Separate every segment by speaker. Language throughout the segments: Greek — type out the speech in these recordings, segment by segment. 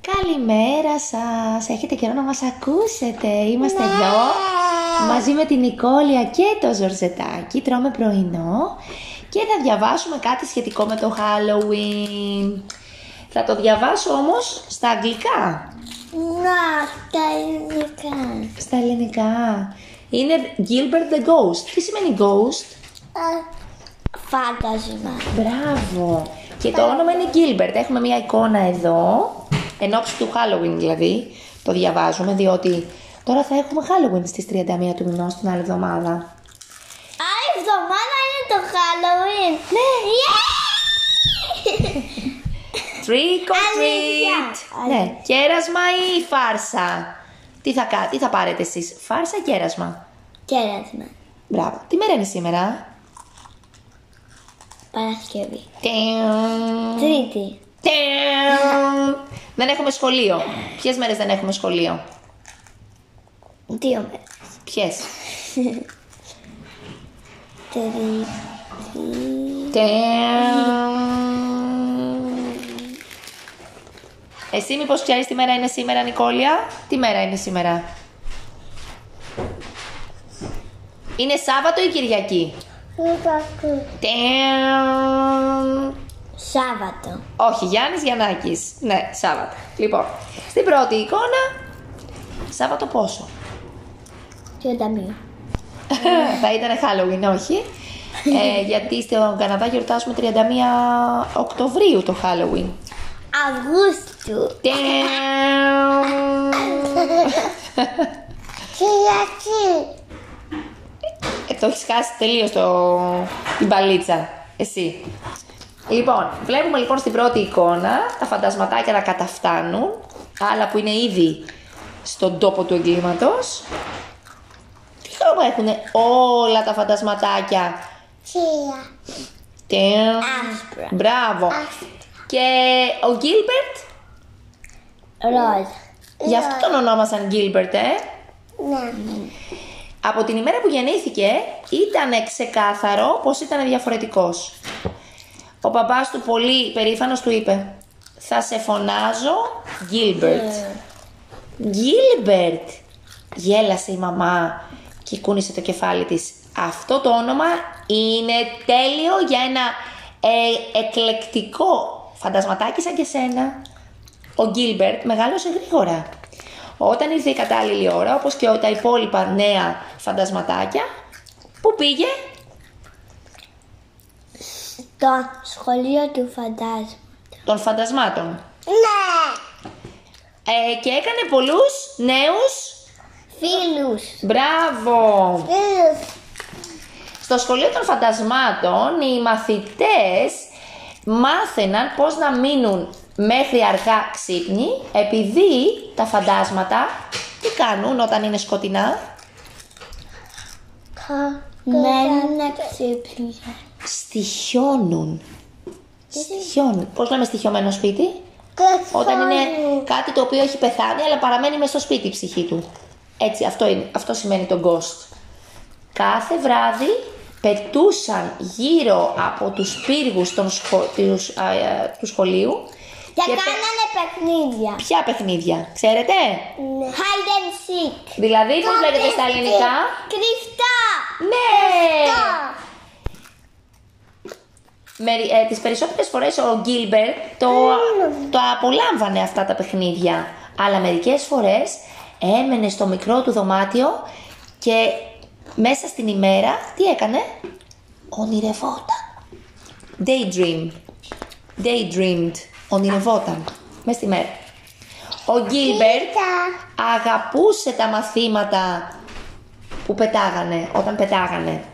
Speaker 1: Καλημέρα σας! Έχετε καιρό να μας ακούσετε. Είμαστε εδώ μαζί με την Νικόλια και το Ζορζετάκι. Τρώμε πρωινό και θα διαβάσουμε κάτι σχετικό με το Halloween. Θα το διαβάσω όμως στα αγγλικά.
Speaker 2: Να, τα ελληνικά.
Speaker 1: Στα ελληνικά. Είναι Gilbert the Ghost. Τι σημαίνει Ghost?
Speaker 2: Φάντασμα.
Speaker 1: Μπράβο. Και το όνομα είναι Gilbert. Έχουμε μια εικόνα εδώ, εν ώψη του Halloween δηλαδή. Το διαβάζουμε διότι τώρα θα έχουμε Halloween στις 31 του μηνός την άλλη εβδομάδα.
Speaker 2: Άλλη εβδομάδα είναι το Halloween. Ναι.
Speaker 1: Trick or
Speaker 2: Αλήθεια.
Speaker 1: treat. Ναι, κέρασμα ή φάρσα; Τι θα, κα- τι θα πάρετε εσείς, φάρσα ή κέρασμα;
Speaker 2: Κέρασμα.
Speaker 1: Μπράβο. Τι μέρα είναι σήμερα;
Speaker 2: Παρασκευή.
Speaker 1: Τιου.
Speaker 2: Τρίτη.
Speaker 1: Τιου. Δεν έχουμε σχολείο. Ποιες μέρες δεν έχουμε σχολείο;
Speaker 2: Δύο μέρες.
Speaker 1: Ποιες;
Speaker 2: Τρίτη.
Speaker 1: Εσύ μήπως ξέρεις τι μέρα είναι σήμερα Νικόλια; Τι μέρα είναι σήμερα; Είναι Σάββατο ή Κυριακή; Τιου.
Speaker 2: Σάββατο.
Speaker 1: Όχι, Γιάννης Γιαννάκης. Ναι, Σάββατο. Λοιπόν, στην πρώτη εικόνα, Σάββατο πόσο;
Speaker 2: Τριανταμία.
Speaker 1: Θα ήταν Halloween, όχι. Ε, γιατί στον Καναδά γιορτάζουμε 31 Οκτωβρίου το Halloween.
Speaker 2: Αυγούστου. Κυριακή.
Speaker 1: Ε, το έχεις χάσει τελείως το... την παλίτσα. Εσύ. Λοιπόν, βλέπουμε λοιπόν στην πρώτη εικόνα τα φαντασματάκια να καταφτάνουν. Άλλα που είναι ήδη στον τόπο του εγκλήματος. Τι χρώμα έχουν όλα τα φαντασματάκια.
Speaker 2: Θεία.
Speaker 1: Τεμ.
Speaker 2: Άσπρα.
Speaker 1: Μπράβο. Και ο Γκίλμπερτ,
Speaker 2: Ροζ.
Speaker 1: γι' αυτό τον ονόμασαν Γκίλμπερτ, ε.
Speaker 2: Ναι.
Speaker 1: Από την ημέρα που γεννήθηκε ήταν ξεκάθαρο πως ήταν διαφορετικός. Ο παπάς του πολύ περήφανος του είπε «Θα σε φωνάζω Γκίλμπερτ». «Γκίλμπερτ» γέλασε η μαμά και κούνησε το κεφάλι της. Αυτό το όνομα είναι τέλειο για ένα ε, εκλεκτικό φαντασματάκι σαν και σένα. Ο Γκίλμπερτ μεγάλωσε γρήγορα. Όταν ήρθε η κατάλληλη ώρα, όπως και τα υπόλοιπα νέα φαντασματάκια, που πήγε,
Speaker 2: Στο σχολείο του φαντάσματος.
Speaker 1: των φαντασμάτων.
Speaker 2: Ναι.
Speaker 1: Ε, και έκανε πολλούς νέους,
Speaker 2: Φίλους.
Speaker 1: μπράβο!
Speaker 2: Φίλους.
Speaker 1: Στο σχολείο των φαντασμάτων οι μαθητές μάθαιναν πώς να μείνουν μέχρι αργά ξύπνοι επειδή τα φαντάσματα τι κάνουν όταν είναι σκοτεινά;
Speaker 2: Μένουν ξύπνια.
Speaker 1: Στοιχιώνουν. Στοιχιώνουν. Πώς λέμε στοιχειωμένο σπίτι; Όταν είναι κάτι το οποίο έχει πεθάνει αλλά παραμένει μέσα στο σπίτι η ψυχή του. Έτσι, αυτό, είναι, αυτό σημαίνει το ghost. Κάθε βράδυ πετούσαν γύρω από τους πύργους των σχο- τους, α, α, του σχολείου
Speaker 2: Και
Speaker 1: και πε-
Speaker 2: κάνανε παιχνίδια.
Speaker 1: Ποια παιχνίδια, ξέρετε;
Speaker 2: Hide and seek.
Speaker 1: Δηλαδή, πώς λέγεται στα ελληνικά;
Speaker 2: Κρυφτά.
Speaker 1: Ναι!
Speaker 2: Κρυφτά.
Speaker 1: Με, ε, τις περισσότερες φορές ο Γκίλμπερτ το, το απολάμβανε αυτά τα παιχνίδια. Αλλά μερικές φορές έμενε στο μικρό του δωμάτιο και μέσα στην ημέρα τι έκανε; Ονειρευόταν. Daydream. Daydreamed. Ονειρευόταν. Μέσα στη μέρα. Ο Γκίλμπερτ αγαπούσε τα μαθήματα που πετάγανε, όταν πετάγανε.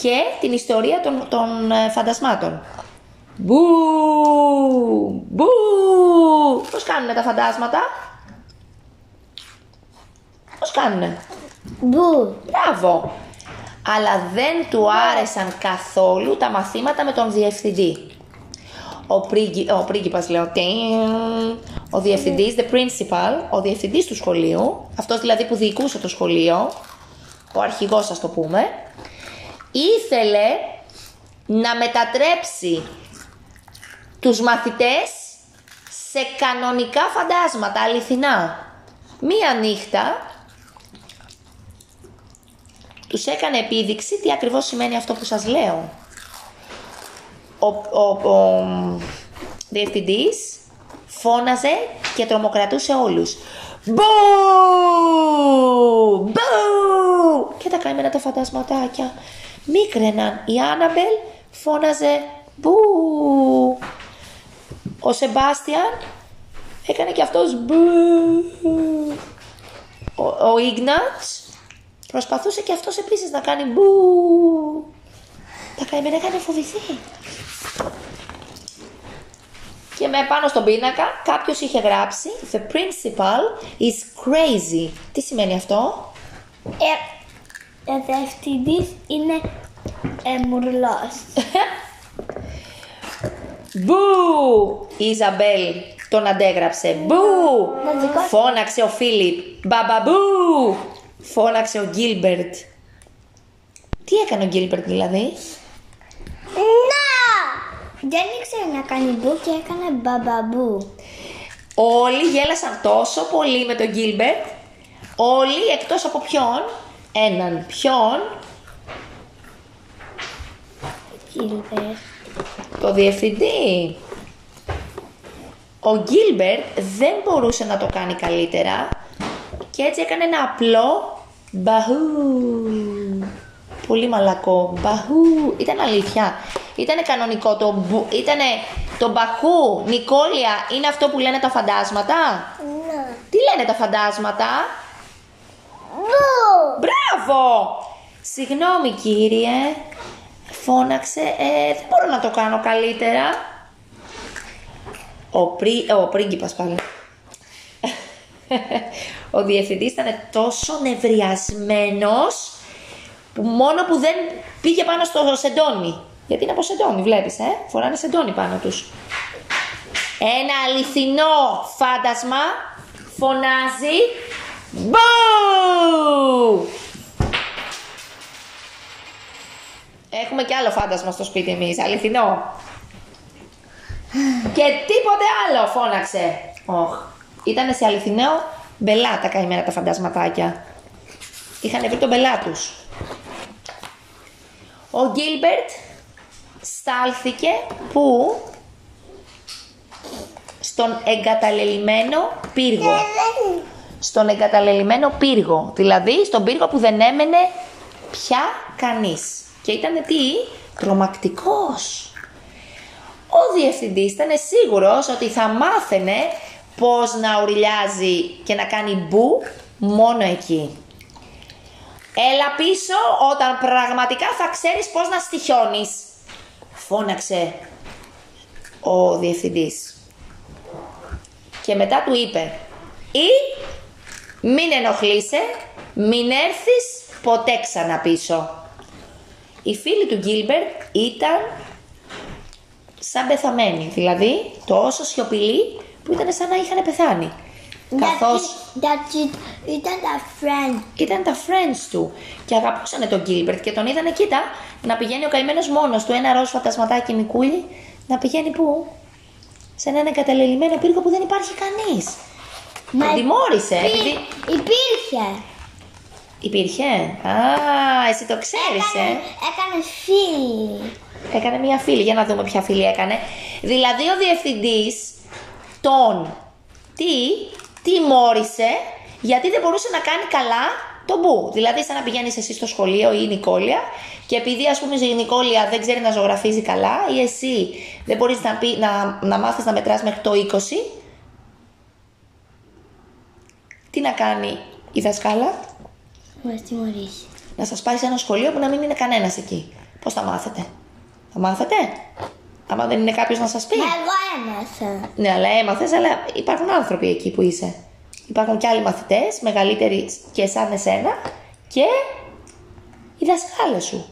Speaker 1: Και την ιστορία των, των ε, φαντασμάτων. Μπου! Μπου! Πώς κάνουνε τα φαντάσματα; Πώς κάνουνε;
Speaker 2: Μπου.
Speaker 1: Μπράβο! Αλλά δεν του άρεσαν καθόλου τα μαθήματα με τον διευθυντή. Ο, πρίγκι, ο πρίγκιπας λέω, τιν, ο διευθυντής, the principal, ο διευθυντής του σχολείου, αυτός δηλαδή που διοικούσε το σχολείο, ο αρχηγός ας το πούμε, ήθελε να μετατρέψει τους μαθητές σε κανονικά φαντάσματα, αληθινά. Μία νύχτα τους έκανε επίδειξη τι ακριβώς σημαίνει αυτό που σας λέω. Ο, ο, ο διευθυντής φώναζε και τρομοκρατούσε όλους. Μπου! Μπου! Και τα καημένα τα φαντασματάκια μίκραιναν. Η Άναμπελ φώναζε μπου! Ο Σεμπάστιαν έκανε και αυτός μπου! Ο, ο Ίγνατς προσπαθούσε και αυτός επίσης να κάνει μπου! Τα καημένα είχαν φοβηθεί. Και με πάνω στον πίνακα κάποιος είχε γράψει The principal is crazy. Τι σημαίνει αυτό;
Speaker 2: Ε, ο διευθυντής είναι ε, μουρλός.
Speaker 1: Μπου! Η Ιζαμπέλ τον αντέγραψε. Μπου!
Speaker 2: Να σηκώσει.
Speaker 1: Φώναξε ο Φίλιπ. Μπαμπαμπού! Φώναξε ο Γκίλμπερτ. Τι έκανε ο Γκίλμπερτ δηλαδή;
Speaker 2: Να! Δεν ήξερε να κάνει μπου και έκανε μπαμπαμπού.
Speaker 1: Όλοι γέλασαν τόσο πολύ με τον Γκίλμπερτ. Όλοι εκτός από ποιον; Έναν. Ποιον;
Speaker 2: Κίλβερ.
Speaker 1: Το διευθυντή. Ο Γκίλμπερτ δεν μπορούσε να το κάνει καλύτερα και έτσι έκανε ένα απλό μπαχού. Πολύ μαλακό. Μπαχού. Ήταν αλήθεια. Ήταν κανονικό το μπου. Ήτανε το μπαχού. Νικόλια είναι αυτό που λένε τα φαντάσματα;
Speaker 2: Να.
Speaker 1: Τι λένε τα φαντάσματα;
Speaker 2: Μπου!
Speaker 1: Μπράβο! Συγγνώμη κύριε, φώναξε, ε, δεν μπορώ να το κάνω καλύτερα. Ο, πρι, ε, ο πρίγκιπας πάλι. ο διευθυντής ήταν τόσο νευριασμένος που μόνο που δεν πήγε πάνω στο σεντόνι. Γιατί είναι από σεντόνι, βλέπεις, ε; Φοράνε σεντόνι πάνω τους. Ένα αληθινό φάντασμα φωνάζει Μπου! Έχουμε και άλλο φάντασμα στο σπίτι εμείς, αληθινό. και τίποτε άλλο φώναξε. Οχ. Ήτανε σε αληθινό μπελά τα καημένα τα φαντασματάκια. Είχαν βρει τον μπελά τους. Ο Γκίλμπερτ στάλθηκε που; Στον εγκαταλελειμμένο πύργο. Στον εγκαταλελειμμένο πύργο. Δηλαδή στον πύργο που δεν έμενε πια κανείς. Και ήταν τι, τρομακτικός. Ο διευθυντής ήταν σίγουρος ότι θα μάθαινε πώς να ουρλιάζει και να κάνει μπου μόνο εκεί. Έλα πίσω όταν πραγματικά θα ξέρεις πώς να στοιχιώνεις. Φώναξε ο διευθυντής. Και μετά του είπε ή μην ενοχλείσαι, μην έρθεις ποτέ ξανά πίσω. Οι φίλοι του Γκίλμπερτ ήταν σαν πεθαμένοι, δηλαδή τόσο σιωπηλοί που ήταν σαν να είχαν πεθάνει. Καθώς
Speaker 2: Γιατί ήταν τα friend.
Speaker 1: ήταν τα friends του και αγαπούσανε τον Γκίλμπερτ και τον είδανε, κοίτα, να πηγαίνει ο καημένος μόνος του, ένα ροζ φαντασματάκι μικρούλι, να πηγαίνει πού; Σε έναν εγκαταλελειμμένο πύργο που δεν υπάρχει κανείς.
Speaker 2: Μα
Speaker 1: Τον τιμώρησε,
Speaker 2: υπή-
Speaker 1: επειδή
Speaker 2: Υπήρχε.
Speaker 1: Υπήρχε; Α, εσύ το ξέρεις, ε.
Speaker 2: Έκανε, έκανε φίλη.
Speaker 1: Έκανε μία φίλη, για να δούμε ποια φίλη έκανε. Δηλαδή ο διευθυντής τον τι τιμώρησε γιατί δεν μπορούσε να κάνει καλά το μπου. Δηλαδή σαν να πηγαίνεις εσύ στο σχολείο ή η Νικόλια και επειδή ας πούμε η Νικόλια δεν ξέρει να ζωγραφίζει καλά ή εσύ δεν μπορείς να, πει, να, να μάθεις να μετράς μέχρι το 20 τι να κάνει η δασκάλα;
Speaker 2: Μας τιμωρήσει.
Speaker 1: να σας πάει σε ένα σχολείο που να μην είναι κανένας εκεί. Πώς θα μάθετε; Θα μάθετε; Άμα δεν είναι κάποιος να σας πει.
Speaker 2: Μα εγώ έμαθα.
Speaker 1: Ναι, αλλά έμαθες, αλλά υπάρχουν άνθρωποι εκεί που είσαι. Υπάρχουν και άλλοι μαθητές, μεγαλύτεροι και σαν εσένα και οι δασκάλες σου.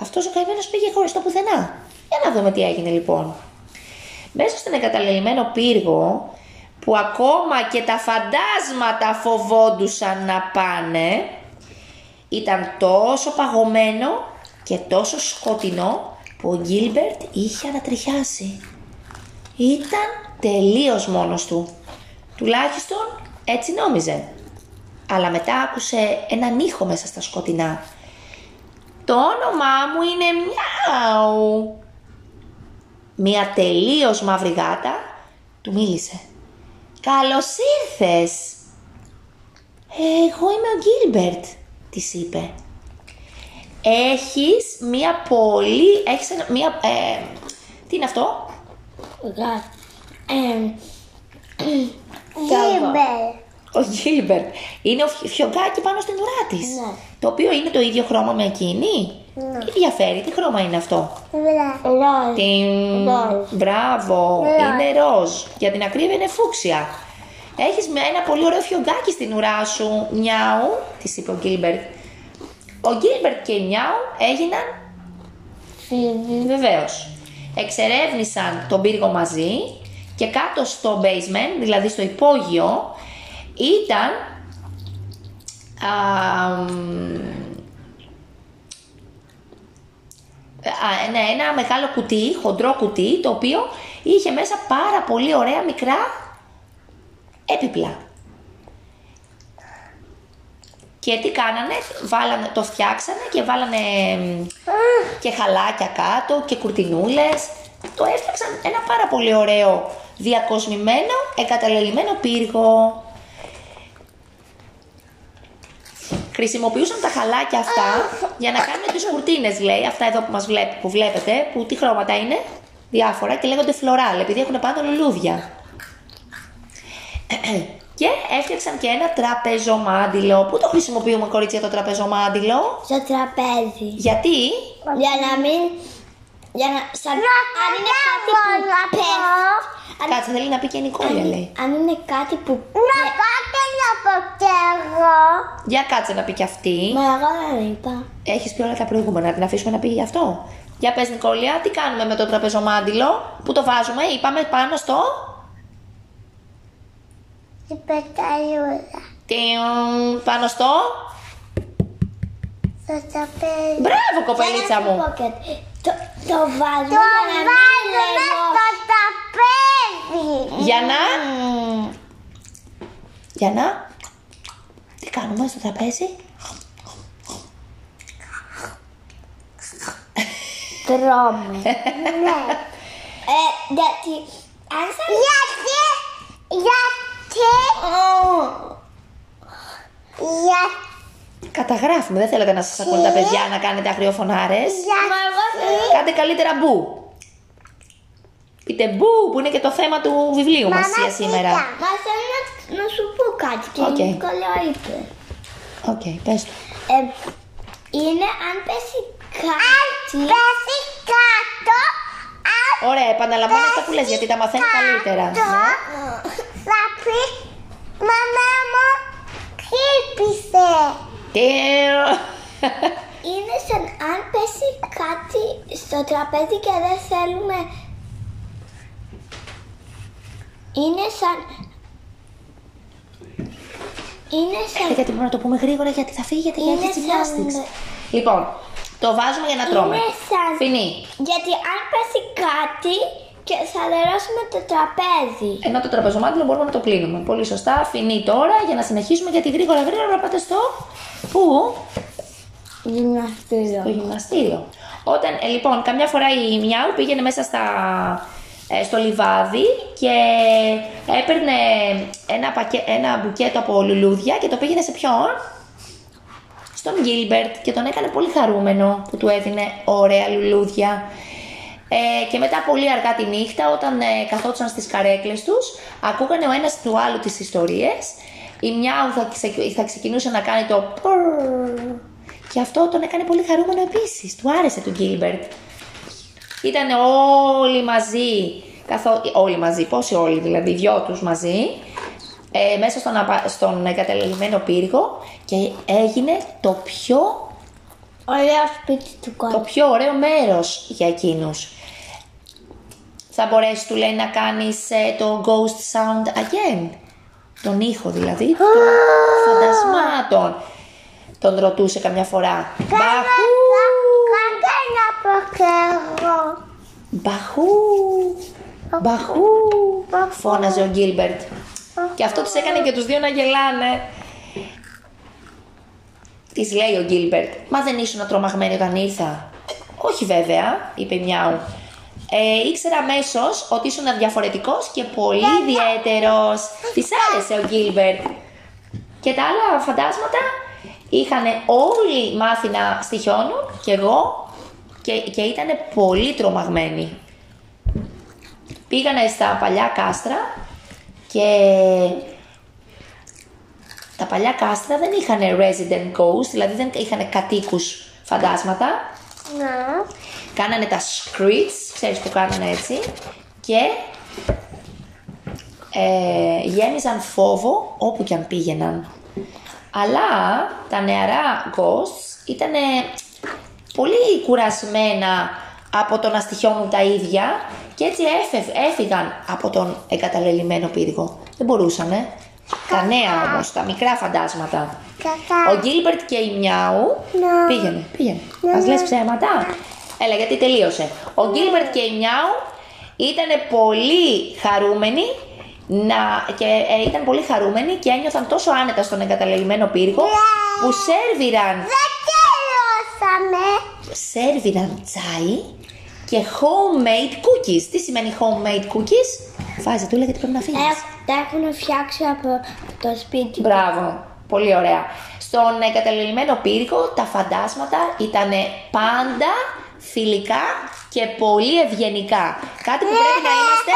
Speaker 1: Αυτός ο καημένος πήγε χωρίς το πουθενά. Για να δούμε τι έγινε λοιπόν. Μέσα στον εγκαταλελειμμένο πύργο, που ακόμα και τα φαντάσματα φοβόντουσαν να πάνε, ήταν τόσο παγωμένο και τόσο σκοτεινό που ο Γκίλμπερτ είχε ανατριχιάσει. Ήταν τελείως μόνος του. Τουλάχιστον έτσι νόμιζε. Αλλά μετά άκουσε έναν ήχο μέσα στα σκοτεινά. Το όνομά μου είναι Μιάου. Μία τελείως μαύρη γάτα του μίλησε. Καλώς ήρθες. Εγώ είμαι ο Γκίλμπερτ, της είπε. Έχεις μία πολύ... Έχεις ένα- μία... ε, τι είναι αυτό;
Speaker 2: Cat. Ε,
Speaker 3: Γίμπερ.
Speaker 1: Ο Γκίλμπερτ. Είναι ο φι- φιωγκάκι πάνω στην ουρά της.
Speaker 2: Ναι.
Speaker 1: Το οποίο είναι το ίδιο χρώμα με εκείνη. Ή διαφέρει. Τι χρώμα είναι αυτό;
Speaker 3: Βρε.
Speaker 2: ροζ.
Speaker 1: Την...
Speaker 2: Ροζ.
Speaker 1: Μπράβο.
Speaker 3: Ροζ.
Speaker 1: Είναι ροζ. Για την ακρίβεια είναι φούξια. Έχεις με ένα πολύ ωραίο φιωγκάκι στην ουρά σου. Μιάου, της είπε ο Γκίλμπερτ. Ο Γκίλμπερτ και η Μιάου έγιναν
Speaker 2: Φίλοι.
Speaker 1: Βεβαίως. Εξερεύνησαν τον πύργο μαζί και κάτω στο basement, δηλαδή στο υπόγειο, ήταν α, μ, α, ναι, ένα μεγάλο κουτί, χοντρό κουτί, το οποίο είχε μέσα πάρα πολύ ωραία μικρά έπιπλα. Και τι κάνανε, βάλανε, το φτιάξανε και βάλανε μ, και χαλάκια κάτω και κουρτινούλες. Το έφτιαξαν ένα πάρα πολύ ωραίο διακοσμημένο, εγκαταλελειμμένο πύργο. Χρησιμοποιούσαν τα χαλάκια αυτά για να κάνουν τις κουρτίνες, λέει, αυτά εδώ που μας βλέπ, που βλέπετε, που τι χρώματα είναι, διάφορα και λέγονται φλωράλ, επειδή έχουν πάνω λουλούδια. Και έφτιαξαν και ένα τραπεζομάντιλο. Πού το χρησιμοποιούμε, κορίτσια, το τραπεζομάντιλο;
Speaker 2: Στο τραπέζι.
Speaker 1: Γιατί;
Speaker 2: Για να μην... Για να... Σαν... Αν είναι κάτι που πέφτει... αν-
Speaker 1: Κάτσε, θέλει να πει και η Νικόλια, λέει.
Speaker 2: Αν είναι κάτι που...
Speaker 3: Να κάτε να πω κι εγώ.
Speaker 1: Για κάτσε να πει και αυτή.
Speaker 2: Μα εγώ δεν είπα.
Speaker 1: Έχεις πει όλα τα προηγούμενα, να την αφήσουμε να πει γι' αυτό. Για πες Νικόλια, τι κάνουμε με το τραπεζομάντιλο, που το βάζουμε, είπαμε πάνω στο...
Speaker 3: Η πεταλούδα.
Speaker 1: Τιουν, πάνω στο...
Speaker 3: Στο τραπέζι.
Speaker 1: Μπράβο κοπελίτσα
Speaker 2: Για να σου
Speaker 1: μου.
Speaker 2: πω κάτι. Το, το βάζουμε
Speaker 3: Το
Speaker 2: για να μην
Speaker 3: βάζουμε
Speaker 2: λεγώ-
Speaker 3: στο τραπέζι.
Speaker 1: Για να...
Speaker 2: Μμμ.
Speaker 1: Για να... Τι κάνουμε στο τραπέζι.
Speaker 2: Τρώμε.
Speaker 3: Ναι.
Speaker 2: Ε, γιατί... Αν σας...
Speaker 3: Γιατί, γιατί, γιατί,
Speaker 1: Καταγράφουμε, δεν θέλετε να σας ακούνε τα παιδιά να κάνετε αγριοφωνάρες.
Speaker 2: Μα εγώ θέλω...
Speaker 1: Κάντε καλύτερα μπου. Πείτε μπου που είναι και το θέμα του βιβλίου μας
Speaker 3: Μαμά,
Speaker 1: για σήμερα.
Speaker 3: κοίτα.
Speaker 2: Μα θέλω να, να σου πω κάτι και
Speaker 1: Οκ.
Speaker 2: η Νικόλα είπε.
Speaker 1: Οκ, πες του.
Speaker 2: Ε, είναι αν πέσει κάτι...
Speaker 3: πέσει κάτω, αν
Speaker 1: Ωραία, επαναλαμβάνω αυτά που λες γιατί τα μαθαίνει καλύτερα.
Speaker 3: κάτω,
Speaker 1: Ναι.
Speaker 3: θα πει, μαμά μου, χτύπησε.
Speaker 1: Τι...
Speaker 2: Είναι σαν αν πέσει κάτι στο τραπέζι και δεν θέλουμε... Είναι σαν... Είναι σαν...
Speaker 1: Ε, γιατί πρέπει να το πούμε γρήγορα γιατί θα φύγετε για
Speaker 2: Είναι
Speaker 1: τη
Speaker 2: σαν-
Speaker 1: gymnastics. Λοιπόν, το βάζουμε για να τρώμε.
Speaker 2: Είναι σαν...
Speaker 1: Φινί.
Speaker 2: Γιατί αν πέσει κάτι και θα λερώσουμε το τραπέζι.
Speaker 1: Ενώ το τραπεζομάντιλο μπορούμε να το κλείνουμε. Πολύ σωστά. Φινί τώρα για να συνεχίσουμε γιατί γρήγορα γρήγορα να πάτε στο. Πού;
Speaker 2: Γυμναστήριο.
Speaker 1: Στο γυμναστήριο. Όταν, ε, λοιπόν, καμιά φορά η Μιάου πήγαινε μέσα στα, ε, στο λιβάδι και έπαιρνε ένα, πακέ, ένα μπουκέτο από λουλούδια και το πήγαινε σε ποιον; Στον Γκίλμπερτ και τον έκανε πολύ χαρούμενο που του έδινε ωραία λουλούδια. Ε, και μετά πολύ αργά τη νύχτα όταν ε, καθόντουσαν στις καρέκλες τους ακούγανε ο ένας του άλλου τις ιστορίες η Μιάου θα, ξεκ- θα ξεκινούσε να κάνει το πρρρρ. και αυτό τον έκανε πολύ χαρούμενο επίσης του άρεσε του Γκίλμπερτ ήταν όλοι μαζί καθό... όλοι μαζί, πόσοι όλοι δηλαδή, οι δυο τους μαζί ε, μέσα στον, απα... στον εγκαταλελειμμένο πύργο και έγινε το πιο
Speaker 2: Ωραίο σπίτι του
Speaker 1: το
Speaker 2: κόσμου.
Speaker 1: πιο ωραίο μέρος για εκείνους. Θα μπορέσεις, του λέει, να κάνεις ε, το ghost sound again. Τον ήχο δηλαδή των φαντασμάτων. Τον ρωτούσε καμιά φορά. Μπαχού!
Speaker 3: Κάτσε να πω κι εγώ.
Speaker 1: Μπαχού! Μπαχού, φώναζε ο Γκίλμπερτ. Και αυτό τους έκανε και τους δύο να γελάνε. Της λέει ο Γκίλμπερτ, Μα δεν ήσουν τρομαγμένη όταν ήρθα. Όχι βέβαια, είπε η Μιάου. Ε, ήξερα αμέσως ότι ήσουν διαφορετικός και πολύ ιδιαίτερος. Της άρεσε ο Γκίλμπερτ. Και τα άλλα φαντάσματα είχαν όλοι μάθει να στοιχιώνουν και εγώ και, και ήταν πολύ τρομαγμένοι. Πήγανε στα παλιά κάστρα και τα παλιά κάστρα δεν είχαν resident ghost, δηλαδή δεν είχαν κατοίκους φαντάσματα.
Speaker 3: Να.
Speaker 1: Κάνανε τα screeds, ξέρεις που κάνανε έτσι, και ε, γέμιζαν φόβο όπου και αν πήγαιναν. Αλλά τα νεαρά ghosts ήταν πολύ κουρασμένα από το να στοιχιώνουν τα ίδια και έτσι έφευ- έφυγαν από τον εγκαταλελειμμένο πύργο. Δεν μπορούσανε. Τα νέα όμως, τα μικρά φαντάσματα.
Speaker 3: Κακά.
Speaker 1: Ο Γκίλμπερτ και η Μιάου.
Speaker 3: Να.
Speaker 1: Πήγαινε, πήγαινε. Μας λες ψέματα. Έλα, γιατί τελείωσε. Ο Γκίλμπερτ και η Μιάου ήταν πολύ χαρούμενοι να, και ε, ήταν πολύ χαρούμενοι και ένιωθαν τόσο άνετα στον εγκαταλελειμμένο πύργο που σέρβιραν,
Speaker 3: Δεν τελειώσαμε.
Speaker 1: σέρβιραν τσάι και homemade cookies. Τι σημαίνει homemade cookies? Φάζε, του έλεγε τι πρέπει να φύγεις.
Speaker 2: Ε, τα έχουν φτιάξει από το σπίτι.
Speaker 1: Μπράβο, πολύ ωραία. Στον εγκαταλελειμμένο πύργο τα φαντάσματα ήταν πάντα φιλικά και πολύ ευγενικά. Κάτι που πρέπει να είμαστε...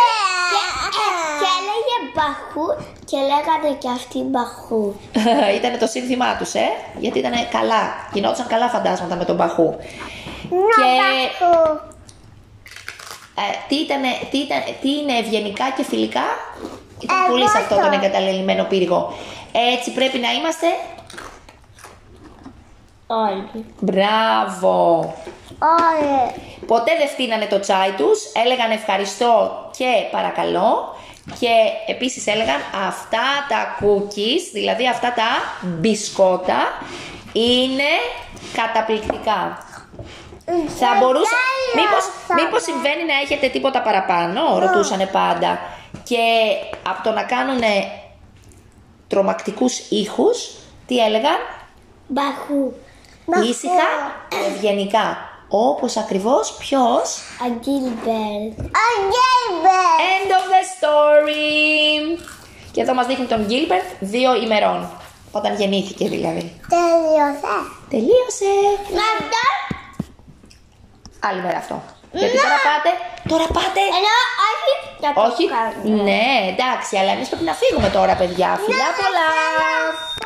Speaker 2: Και έλεγε μπαχού και λέγανε και αυτοί μπαχού.
Speaker 1: ήταν το σύνθημά τους, ε, γιατί ήταν καλά. Γινόντουσαν καλά φαντάσματα με τον Μπαχού. Και
Speaker 3: Μπαχού.
Speaker 1: ε, τι, ήτανε, τι, ήταν, τι είναι ευγενικά και φιλικά, ήταν
Speaker 3: Εγώ
Speaker 1: πολύ σε αυτό τον
Speaker 3: το.
Speaker 1: εγκαταλελειμμένο πύργο. Έτσι πρέπει να είμαστε.
Speaker 2: Όλοι.
Speaker 1: Μπράβο!
Speaker 3: Ωραία.
Speaker 1: Ποτέ δεν φτύνανε το τσάι τους, έλεγαν ευχαριστώ και παρακαλώ και επίσης έλεγαν αυτά τα cookies, δηλαδή αυτά τα μπισκότα είναι καταπληκτικά. Θα μπορούσα... Μήπως, μήπως συμβαίνει να έχετε τίποτα παραπάνω, ρωτούσανε πάντα. Και από το να κάνουν τρομακτικούς ήχους, τι έλεγαν,
Speaker 2: Μπαχού.
Speaker 1: ήσυχα και ευγενικά. Όπως ακριβώς ποιος;
Speaker 2: Αγγίλμπερτ.
Speaker 3: Αγγέλμπε.
Speaker 1: End of the story. Και εδώ μας δείχνει τον Gilbert δύο ημερών. Όταν γεννήθηκε δηλαδή.
Speaker 3: Τελειώσε.
Speaker 1: Τελείωσε.
Speaker 3: Μαντά.
Speaker 1: Άλλη μέρα αυτό. Γιατί τώρα πάτε. Τώρα πάτε.
Speaker 2: Ενώ όχι να το
Speaker 1: Όχι.
Speaker 2: κάνουμε.
Speaker 1: Ναι, εντάξει, αλλά εμείς πρέπει να φύγουμε τώρα, παιδιά. Φιλιά πολλά.